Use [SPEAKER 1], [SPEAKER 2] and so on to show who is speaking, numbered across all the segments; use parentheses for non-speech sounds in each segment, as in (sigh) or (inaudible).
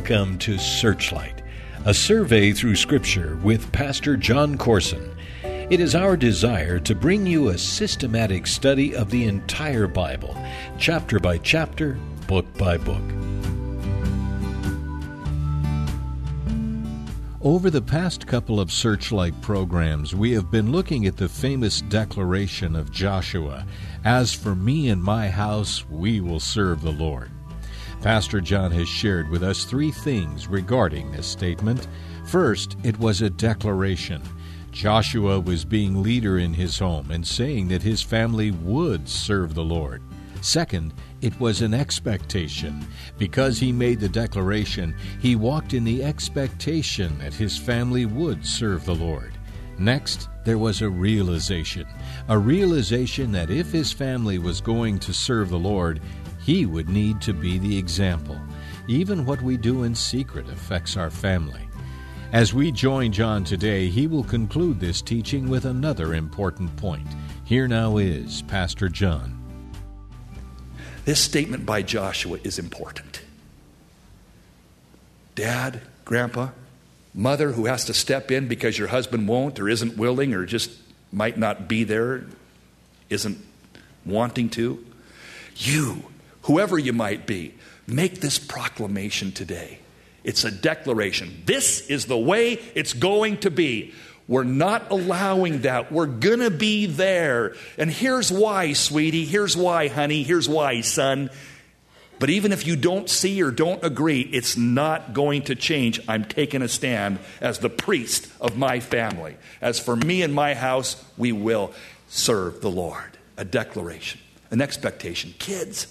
[SPEAKER 1] Welcome to Searchlight, a survey through Scripture with Pastor Jon Courson. It is our desire to bring you a systematic study of the entire Bible, chapter by chapter, book by book. Over the past couple of Searchlight programs, we have been looking at the famous declaration of Joshua As for me and my house, we will serve the Lord. Pastor Jon has shared with us three things regarding this statement. First, it was a declaration. Joshua was being leader in his home and saying that his family would serve the Lord. Second, it was an expectation. Because he made the declaration, he walked in the expectation that his family would serve the Lord. Next, there was a realization. A realization that if his family was going to serve the Lord, he would need to be the example. Even what we do in secret affects our family. As we join Jon today, he will conclude this teaching with another important point. Here now is Pastor Jon.
[SPEAKER 2] This statement by Joshua is important. Dad, grandpa, mother who has to step in because your husband won't or isn't willing or just might not be there, isn't wanting to. You, whoever you might be, make this proclamation today. It's a declaration. This is the way it's going to be. We're not allowing that. We're going to be there. And here's why, sweetie. Here's why, honey. Here's why, son. But even if you don't see or don't agree, it's not going to change. I'm taking a stand as the priest of my family. As for me and my house, we will serve the Lord. A declaration, an expectation. Kids,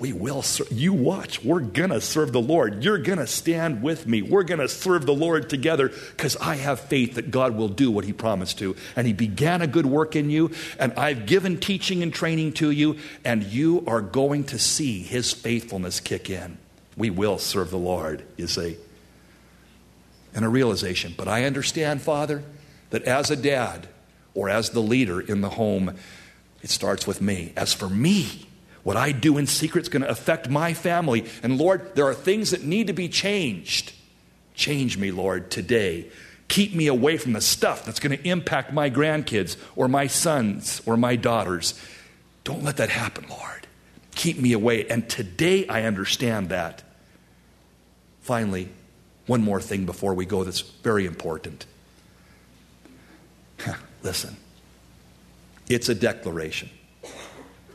[SPEAKER 2] we will serve. You watch. We're going to serve the Lord. You're going to stand with me. We're going to serve the Lord together because I have faith that God will do what He promised to. And He began a good work in you, and I've given teaching and training to you, and you are going to see His faithfulness kick in. We will serve the Lord, you see. And a realization. But I understand, Father, that as a dad or as the leader in the home, it starts with me. As for me, what I do in secret is going to affect my family. And Lord, there are things that need to be changed. Change me, Lord, today. Keep me away from the stuff that's going to impact my grandkids or my sons or my daughters. Don't let that happen, Lord. Keep me away. And today I understand that. Finally, one more thing before we go that's very important. (laughs) Listen, it's a declaration.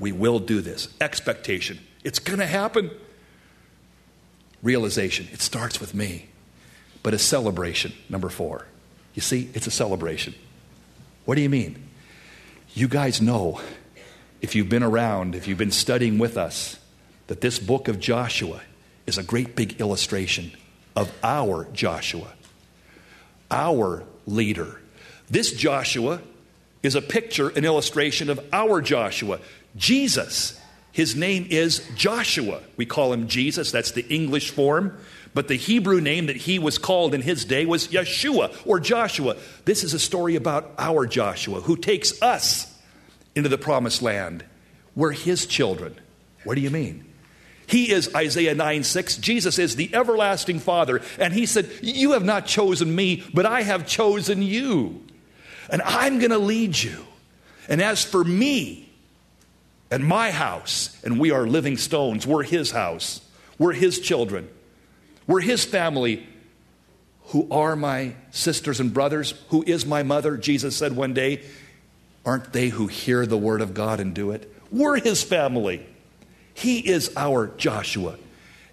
[SPEAKER 2] We will do this. Expectation. It's going to happen. Realization. It starts with me. But a celebration, number four. You see, it's a celebration. What do you mean? You guys know, if you've been around, if you've been studying with us, that this book of Joshua is a great big illustration of our Joshua, our leader. This Joshua is a picture, an illustration of our Joshua. Jesus, his name is Joshua. We call him Jesus, that's the English form. But the Hebrew name that he was called in his day was Yeshua or Joshua. This is a story about our Joshua who takes us into the promised land. We're his children. What do you mean? He is Isaiah 9 6. Jesus is the everlasting Father. And he said, You have not chosen me, but I have chosen you. And I'm going to lead you. And as for me and my house, and we are living stones, we're his house, we're his children, we're his family. Who are my sisters and brothers? Who is my mother? Jesus said one day, Aren't they who hear the word of God and do it? We're his family. He is our Joshua,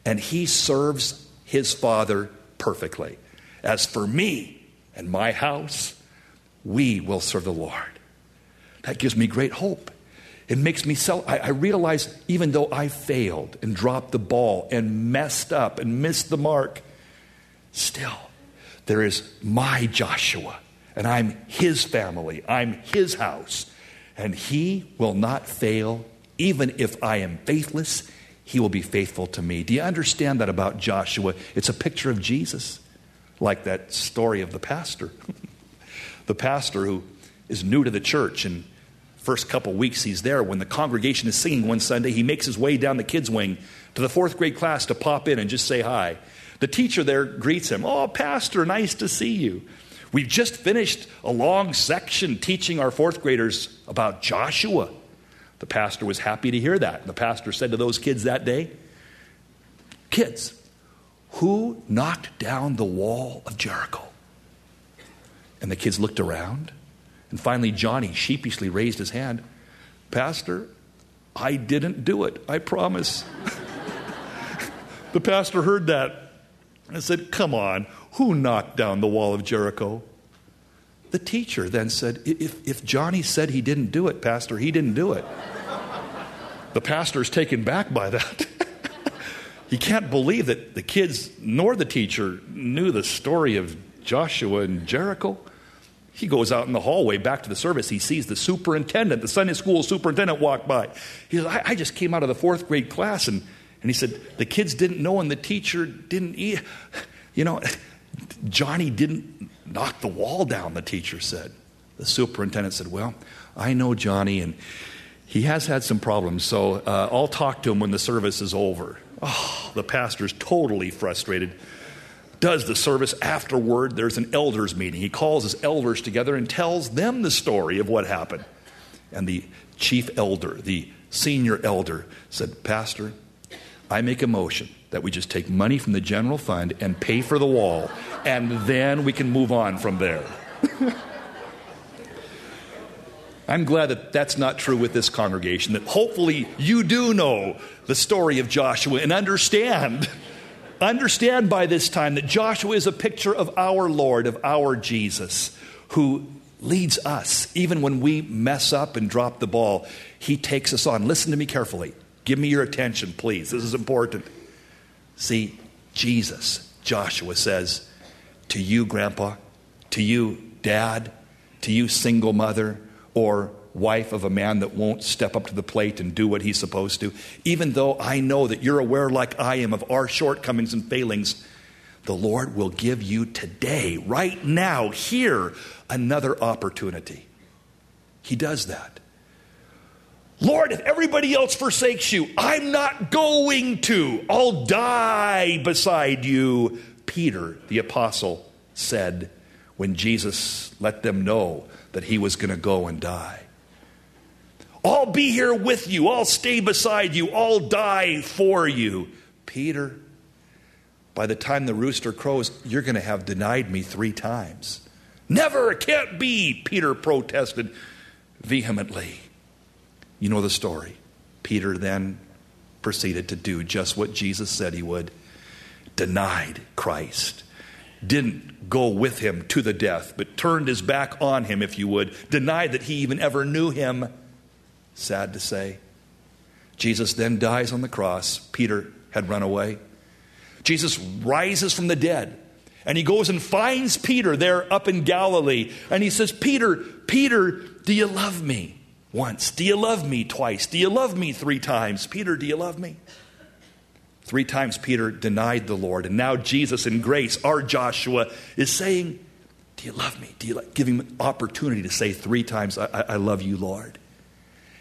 [SPEAKER 2] and he serves his father perfectly. As for me and my house, we will serve the Lord. That gives me great hope. It makes me sell. I, I realize even though I failed and dropped the ball and messed up and missed the mark, still, there is my Joshua, and I'm his family, I'm his house, and he will not fail. Even if I am faithless, he will be faithful to me. Do you understand that about Joshua? It's a picture of Jesus, like that story of the pastor. (laughs) the pastor who is new to the church and first couple weeks he's there when the congregation is singing one sunday he makes his way down the kids wing to the fourth grade class to pop in and just say hi. The teacher there greets him oh pastor nice to see you. We've just finished a long section teaching our fourth graders about joshua. The pastor was happy to hear that. The pastor said to those kids that day kids who knocked down the wall of jericho? And the kids looked around and finally, Johnny sheepishly raised his hand Pastor, I didn't do it, I promise. (laughs) the pastor heard that and said, Come on, who knocked down the wall of Jericho? The teacher then said, If, if Johnny said he didn't do it, Pastor, he didn't do it. the pastor's taken back by that. (laughs) he can't believe that the kids nor the teacher knew the story of Joshua and Jericho. He goes out in the hallway back to the service. He sees the superintendent, the Sunday school superintendent, walk by. He says, I, I just came out of the fourth grade class, and, and he said, The kids didn't know, and the teacher didn't eat. (laughs) You know, (laughs) Johnny didn't knock the wall down, the teacher said. The superintendent said, Well, I know Johnny, and he has had some problems, so uh, I'll talk to him when the service is over. Oh, the pastor's totally frustrated does the service afterward. There's an elders meeting. He calls his elders together and tells them the story of what happened. And the chief elder, the senior elder, said, Pastor, I make a motion that we just take money from the general fund and pay for the wall, and then we can move on from there. (laughs) I'm glad that that's not true with this congregation, that hopefully you do know the story of Joshua and understand (laughs) Understand by this time that Joshua is a picture of our Lord, of our Jesus, who leads us. Even when we mess up and drop the ball, he takes us on. Listen to me carefully. Give me your attention, please. This is important. See, Jesus, Joshua says, to you, Grandpa, to you, Dad, to you, single mother, or wife of a man that won't step up to the plate and do what he's supposed to, even though I know that you're aware, like I am, of our shortcomings and failings, the Lord will give you today, right now, here, another opportunity. He does that. Lord, if everybody else forsakes you, I'm not going to. I'll die beside you. Peter, the apostle, said when Jesus let them know that he was going to go and die. I'll be here with you. I'll stay beside you. I'll die for you. Peter, by the time the rooster crows, you're going to have denied me three times. Never, it can't be, Peter protested vehemently. You know the story. Peter then proceeded to do just what Jesus said he would denied Christ. Didn't go with him to the death, but turned his back on him, if you would, denied that he even ever knew him Sad to say. Jesus then dies on the cross. Peter had run away. Jesus rises from the dead and he goes and finds Peter there up in Galilee. And he says, Peter, Peter, do you love me? Once. Do you love me? Twice. Do you love me? Three times. Peter, do you love me? Three times Peter denied the Lord. And now Jesus in grace, our Joshua, is saying, Do you love me? Do you like, give him opportunity to say three times, I, I love you, Lord.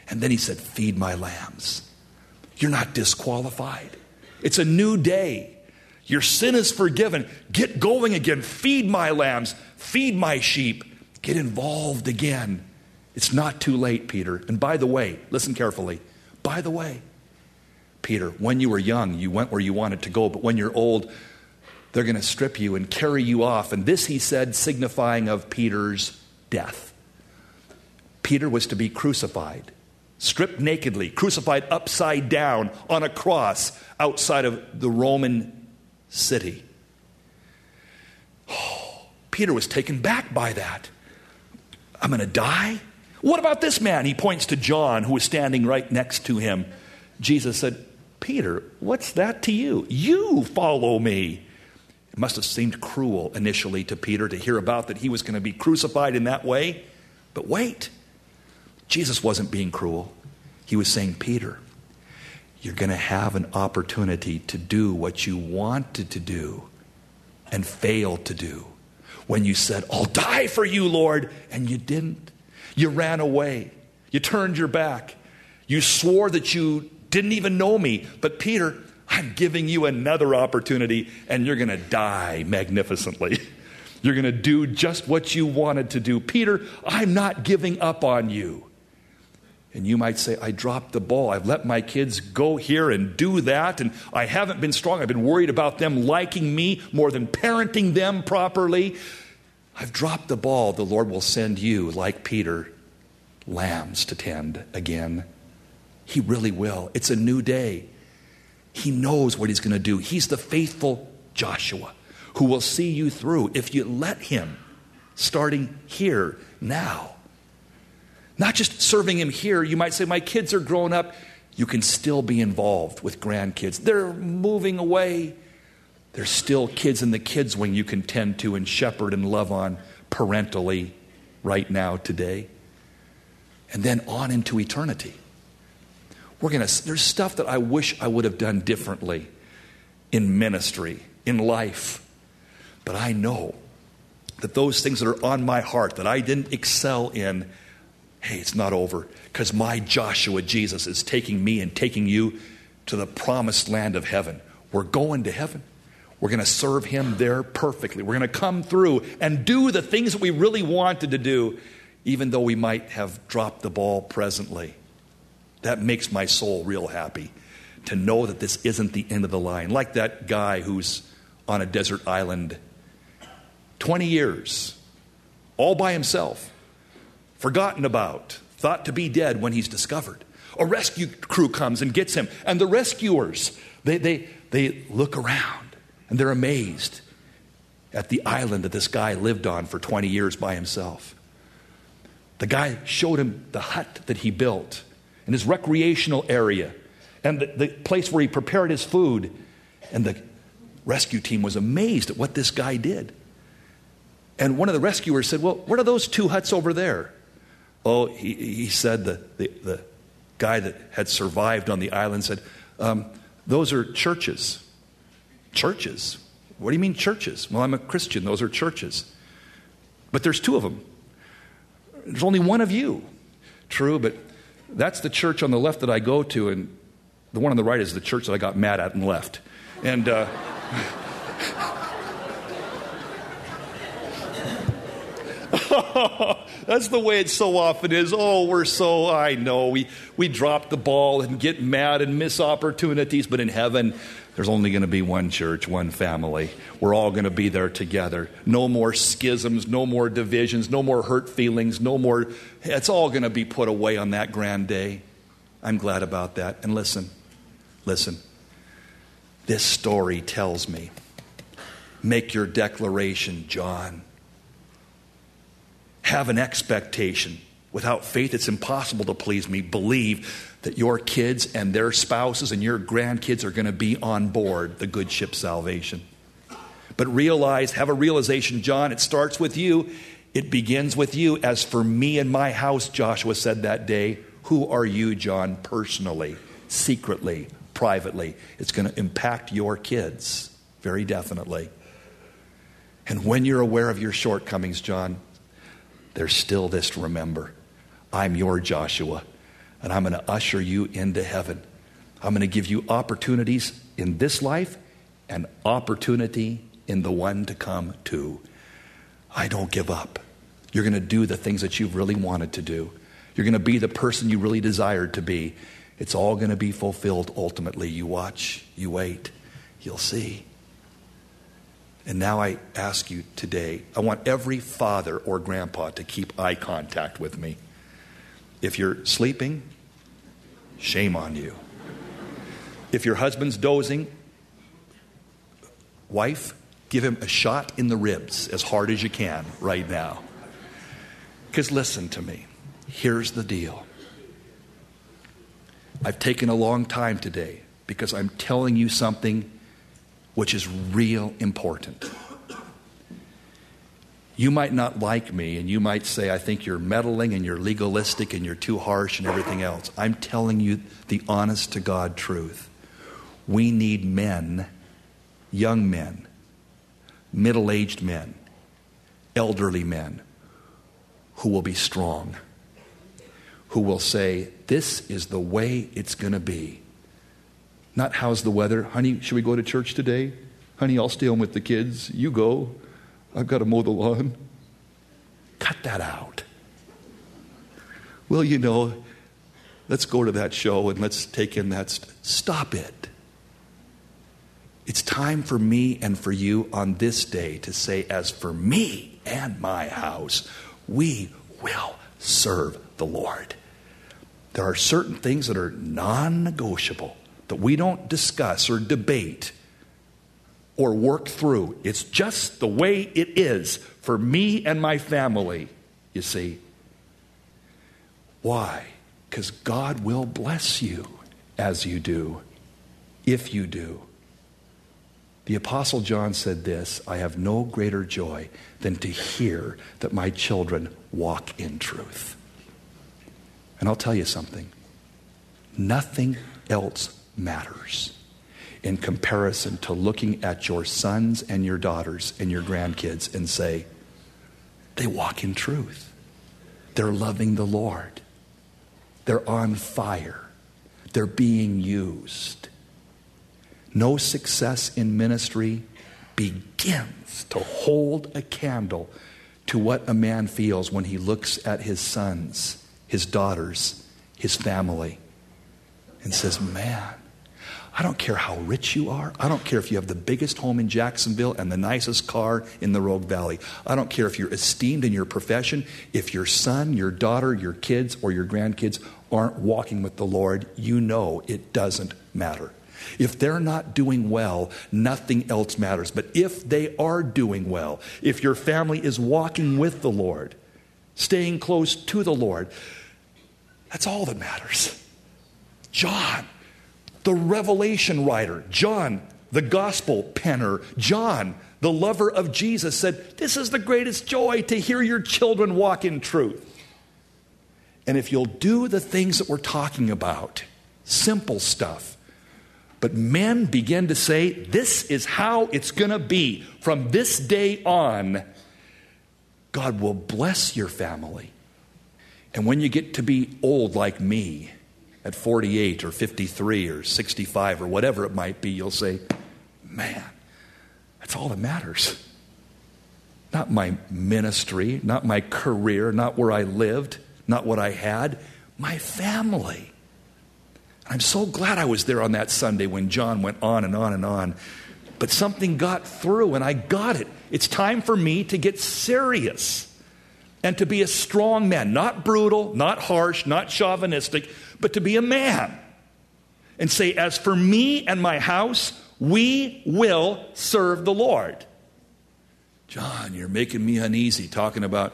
[SPEAKER 2] And then he said, Feed my lambs. You're not disqualified. It's a new day. Your sin is forgiven. Get going again. Feed my lambs. Feed my sheep. Get involved again. It's not too late, Peter. And by the way, listen carefully. By the way, Peter, when you were young, you went where you wanted to go, but when you're old, they're going to strip you and carry you off. And this, he said, signifying of Peter's death. Peter was to be crucified stripped nakedly, crucified upside down on a cross outside of the Roman city. Oh, Peter was taken back by that. I'm going to die? What about this man? He points to John, who was standing right next to him. Jesus said, Peter, what's that to you? You follow me. It must have seemed cruel initially to Peter to hear about that he was going to be crucified in that way. But wait, Jesus wasn't being cruel. He was saying, Peter, you're going to have an opportunity to do what you wanted to do and failed to do. When you said, I'll die for you, Lord, and you didn't. You ran away. You turned your back. You swore that you didn't even know me. But Peter, I'm giving you another opportunity, and you're going to die magnificently. (laughs) You're going to do just what you wanted to do. Peter, I'm not giving up on you. And you might say, I dropped the ball. I've let my kids go here and do that, and I haven't been strong. I've been worried about them liking me more than parenting them properly. I've dropped the ball. The Lord will send you, like Peter, lambs to tend again. He really will. It's a new day. He knows what He's going to do. He's the faithful Joshua who will see you through if you let Him, starting here now. Not just serving him here. You might say, My kids are grown up. You can still be involved with grandkids. They're moving away. There's still kids in the kids' wing you can tend to and shepherd and love on parentally right now, today. And then on into eternity. We're gonna, there's stuff that I wish I would have done differently in ministry, in life. But I know that those things that are on my heart that I didn't excel in, hey, it's not over because my Joshua Jesus is taking me and taking you to the promised land of heaven. We're going to heaven. We're going to serve him there perfectly. We're going to come through and do the things that we really wanted to do, even though we might have dropped the ball presently. That makes my soul real happy to know that this isn't the end of the line. Like that guy who's on a desert island 20 years, all by himself forgotten about, thought to be dead when he's discovered. A rescue crew comes and gets him, and the rescuers, they, they, they look around and they're amazed at the island that this guy lived on for 20 years by himself. The guy showed him the hut that he built and his recreational area and the, the place where he prepared his food. And the rescue team was amazed at what this guy did. And one of the rescuers said, Well, what are those two huts over there? Oh, he, he said, the, the, the guy that had survived on the island said, um, Those are churches. Churches? What do you mean churches? Well, I'm a Christian. Those are churches. But there's two of them. There's only one of you. True, but that's the church on the left that I go to, and the one on the right is the church that I got mad at and left. And. Uh, (laughs) (laughs) That's the way it so often is. Oh, we're so, I know, we, we drop the ball and get mad and miss opportunities, but in heaven, there's only going to be one church, one family. We're all going to be there together. No more schisms, no more divisions, no more hurt feelings, no more. It's all going to be put away on that grand day. I'm glad about that. And listen, listen. This story tells me make your declaration, John. Have an expectation. Without faith, it's impossible to please me. Believe that your kids and their spouses and your grandkids are going to be on board the good ship salvation. But realize, have a realization, John, it starts with you. It begins with you. As for me and my house, Joshua said that day, who are you, John, personally, secretly, privately? It's going to impact your kids very definitely. And when you're aware of your shortcomings, John, there's still this to remember. I'm your Joshua, and I'm going to usher you into heaven. I'm going to give you opportunities in this life and opportunity in the one to come too. I don't give up. You're going to do the things that you've really wanted to do. You're going to be the person you really desired to be. It's all going to be fulfilled ultimately. You watch, you wait, you'll see. And now I ask you today, I want every father or grandpa to keep eye contact with me. If you're sleeping, shame on you. If your husband's dozing, wife, give him a shot in the ribs as hard as you can right now. Because listen to me. Here's the deal. I've taken a long time today because I'm telling you something which is real important. You might not like me, and you might say, I think you're meddling and you're legalistic and you're too harsh and everything else. I'm telling you the honest to God truth. We need men, young men, middle aged men, elderly men, who will be strong, who will say, This is the way it's going to be. Not how's the weather? Honey, should we go to church today? Honey, I'll stay home with the kids. You go. I've got to mow the lawn. Cut that out. Well, you know, let's go to that show and let's take in that. St- Stop it. It's time for me and for you on this day to say, as for me and my house, we will serve the Lord. There are certain things that are non negotiable that we don't discuss or debate or work through. It's just the way it is for me and my family, you see. Why? Because God will bless you as you do, if you do. The Apostle John said this I have no greater joy than to hear that my children walk in truth. And I'll tell you something nothing else matters in comparison to looking at your sons and your daughters and your grandkids and say, they walk in truth. They're loving the Lord. They're on fire. They're being used. No success in ministry begins to hold a candle to what a man feels when he looks at his sons, his daughters, his family, and says, Man, I don't care how rich you are. I don't care if you have the biggest home in Jacksonville and the nicest car in the Rogue Valley. I don't care if you're esteemed in your profession. If your son, your daughter, your kids, or your grandkids aren't walking with the Lord, you know it doesn't matter. If they're not doing well, nothing else matters. But if they are doing well, if your family is walking with the Lord, staying close to the Lord, that's all that matters. John the revelation writer, John, the gospel penner, John, the lover of Jesus, said, This is the greatest joy to hear your children walk in truth. And if you'll do the things that we're talking about, simple stuff, but men begin to say, This is how it's going to be from this day on, God will bless your family. And when you get to be old like me, at 48 or 53 or 65 or whatever it might be, you'll say, Man, that's all that matters. Not my ministry, not my career, not where I lived, not what I had, my family. I'm so glad I was there on that Sunday when Jon went on and on and on. But something got through and I got it. It's time for me to get serious and to be a strong man, not brutal, not harsh, not chauvinistic, but to be a man and say, As for me and my house, we will serve the Lord. Jon, you're making me uneasy talking about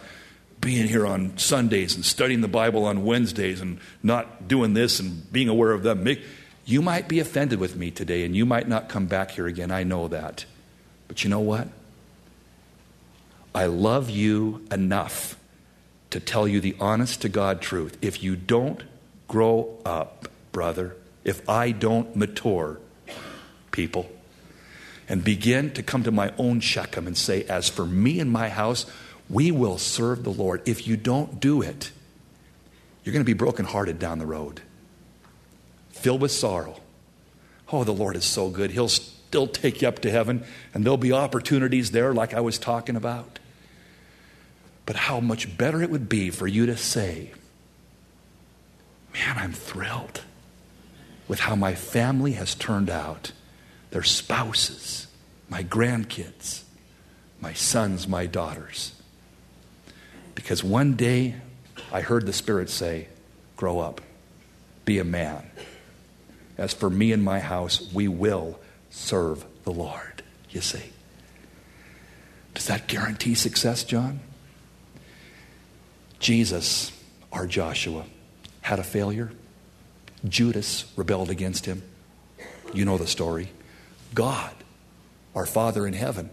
[SPEAKER 2] being here on Sundays and studying the Bible on Wednesdays and not doing this and being aware of them. You might be offended with me today and you might not come back here again. I know that. But you know what? I love you enough to tell you the honest to God truth. If you don't grow up, brother, if I don't mature, people, and begin to come to my own Shechem and say, As for me and my house, we will serve the Lord. If you don't do it, you're going to be brokenhearted down the road, filled with sorrow. Oh, the Lord is so good. He'll still take you up to heaven, and there'll be opportunities there, like I was talking about. But how much better it would be for you to say, Man, I'm thrilled with how my family has turned out. Their spouses, my grandkids, my sons, my daughters. Because one day I heard the Spirit say, Grow up, be a man. As for me and my house, we will serve the Lord. You see. Does that guarantee success, Jon? Jesus Our Joshua had a failure. Judas rebelled against him. You know the story. God, our Father in heaven,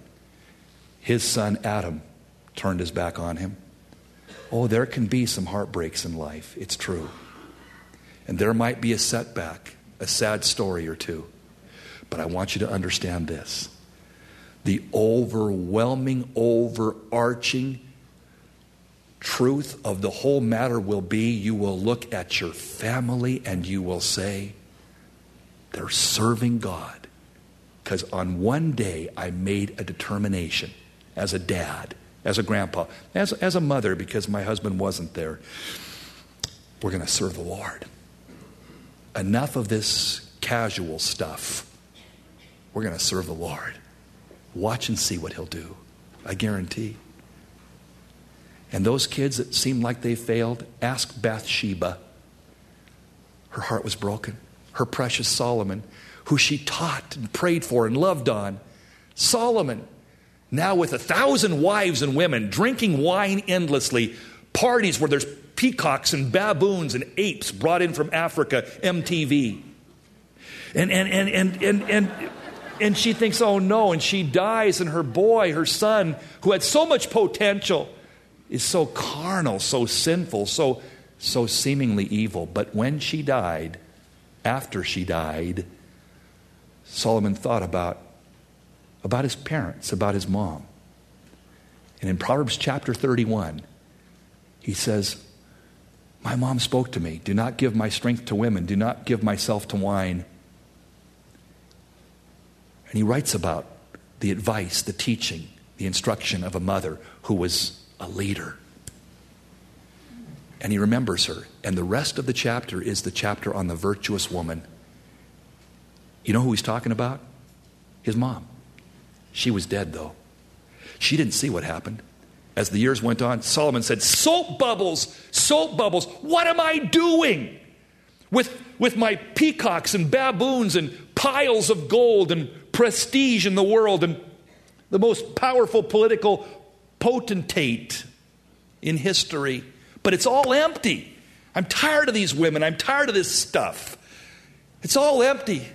[SPEAKER 2] his son Adam turned his back on him. Oh, there can be some heartbreaks in life. It's true. And there might be a setback, a sad story or two. But I want you to understand this the overwhelming, overarching truth of the whole matter will be you will look at your family and you will say, they're serving God. Because on one day I made a determination as a dad, as a grandpa, as, as a mother, because my husband wasn't there. We're going to serve the Lord. Enough of this casual stuff. We're going to serve the Lord. Watch and see what He'll do. I guarantee. And those kids that seemed like they failed, ask Bathsheba. Her heart was broken. Her precious Solomon, who she taught and prayed for and loved on. Solomon, now with a thousand wives and women, drinking wine endlessly, parties where there's peacocks and baboons and apes brought in from Africa, MTV. And, and, and, and, and, and, and she thinks, oh no, and she dies, and her boy, her son, who had so much potential, is so carnal, so sinful, so, so seemingly evil. But when she died, after she died, Solomon thought about, about his parents, about his mom. And in Proverbs chapter 31, he says, My mom spoke to me Do not give my strength to women, do not give myself to wine. And he writes about the advice, the teaching, the instruction of a mother who was a leader. And he remembers her. And the rest of the chapter is the chapter on the virtuous woman. You know who he's talking about? His mom. She was dead, though. She didn't see what happened. As the years went on, Solomon said, Soap bubbles, soap bubbles, what am I doing? With, with my peacocks and baboons and piles of gold and prestige in the world and the most powerful political potentate in history, but it's all empty. I'm tired of these women. I'm tired of this stuff. It's all empty.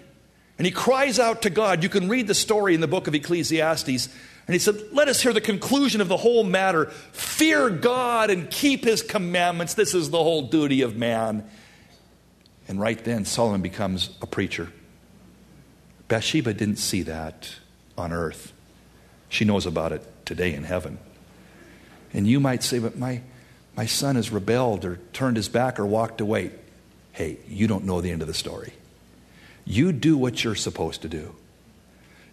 [SPEAKER 2] And he cries out to God. You can read the story in the book of Ecclesiastes. And he said, Let us hear the conclusion of the whole matter. Fear God and keep his commandments. This is the whole duty of man. And right then, Solomon becomes a preacher. Bathsheba didn't see that on earth. She knows about it today in heaven. And you might say, but my, my son has rebelled or turned his back or walked away. Hey, you don't know the end of the story. You do what you're supposed to do.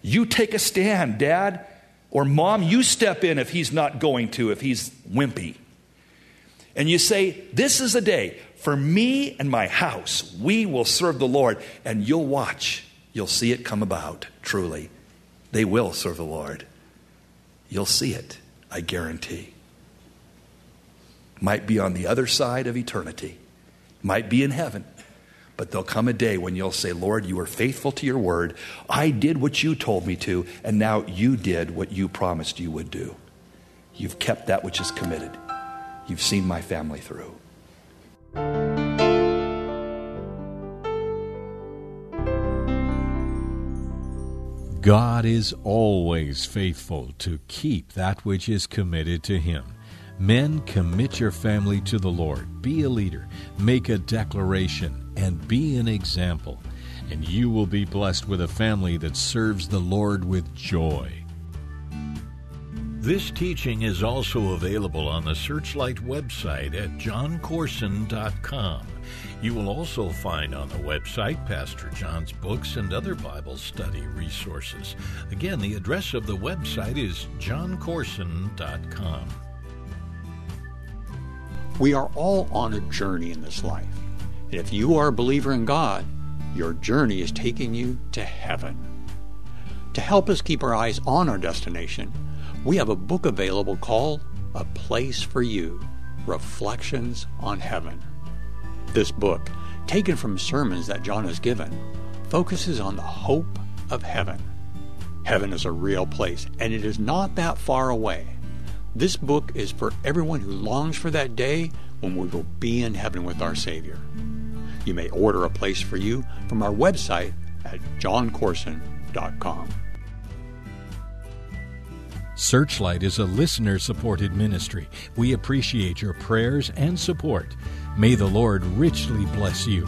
[SPEAKER 2] You take a stand, dad or mom, you step in if he's not going to, if he's wimpy. And you say, This is a day for me and my house. We will serve the Lord. And you'll watch. You'll see it come about, truly. They will serve the Lord. You'll see it, I guarantee might be on the other side of eternity, might be in heaven. But there'll come a day when you'll say, Lord, you were faithful to your word. I did what you told me to, and now you did what you promised you would do. You've kept that which is committed. You've seen my family through.
[SPEAKER 1] God is always faithful to keep that which is committed to Him. Men, commit your family to the Lord. Be a leader, make a declaration, and be an example. And you will be blessed with a family that serves the Lord with joy. This teaching is also available on the Searchlight website at joncourson.com. You will also find on the website Pastor Jon's books and other Bible study resources. Again, the address of the website is joncourson.com.
[SPEAKER 3] We are all on a journey in this life. And if you are a believer in God, your journey is taking you to heaven. To help us keep our eyes on our destination, we have a book available called A Place for You Reflections on Heaven. This book, taken from sermons that Jon has given, focuses on the hope of heaven. Heaven is a real place, and it is not that far away. This book is for everyone who longs for that day when we will be in heaven with our Savior. You may order a place for you from our website at joncourson.com.
[SPEAKER 1] Searchlight is a listener supported ministry. We appreciate your prayers and support. May the Lord richly bless you.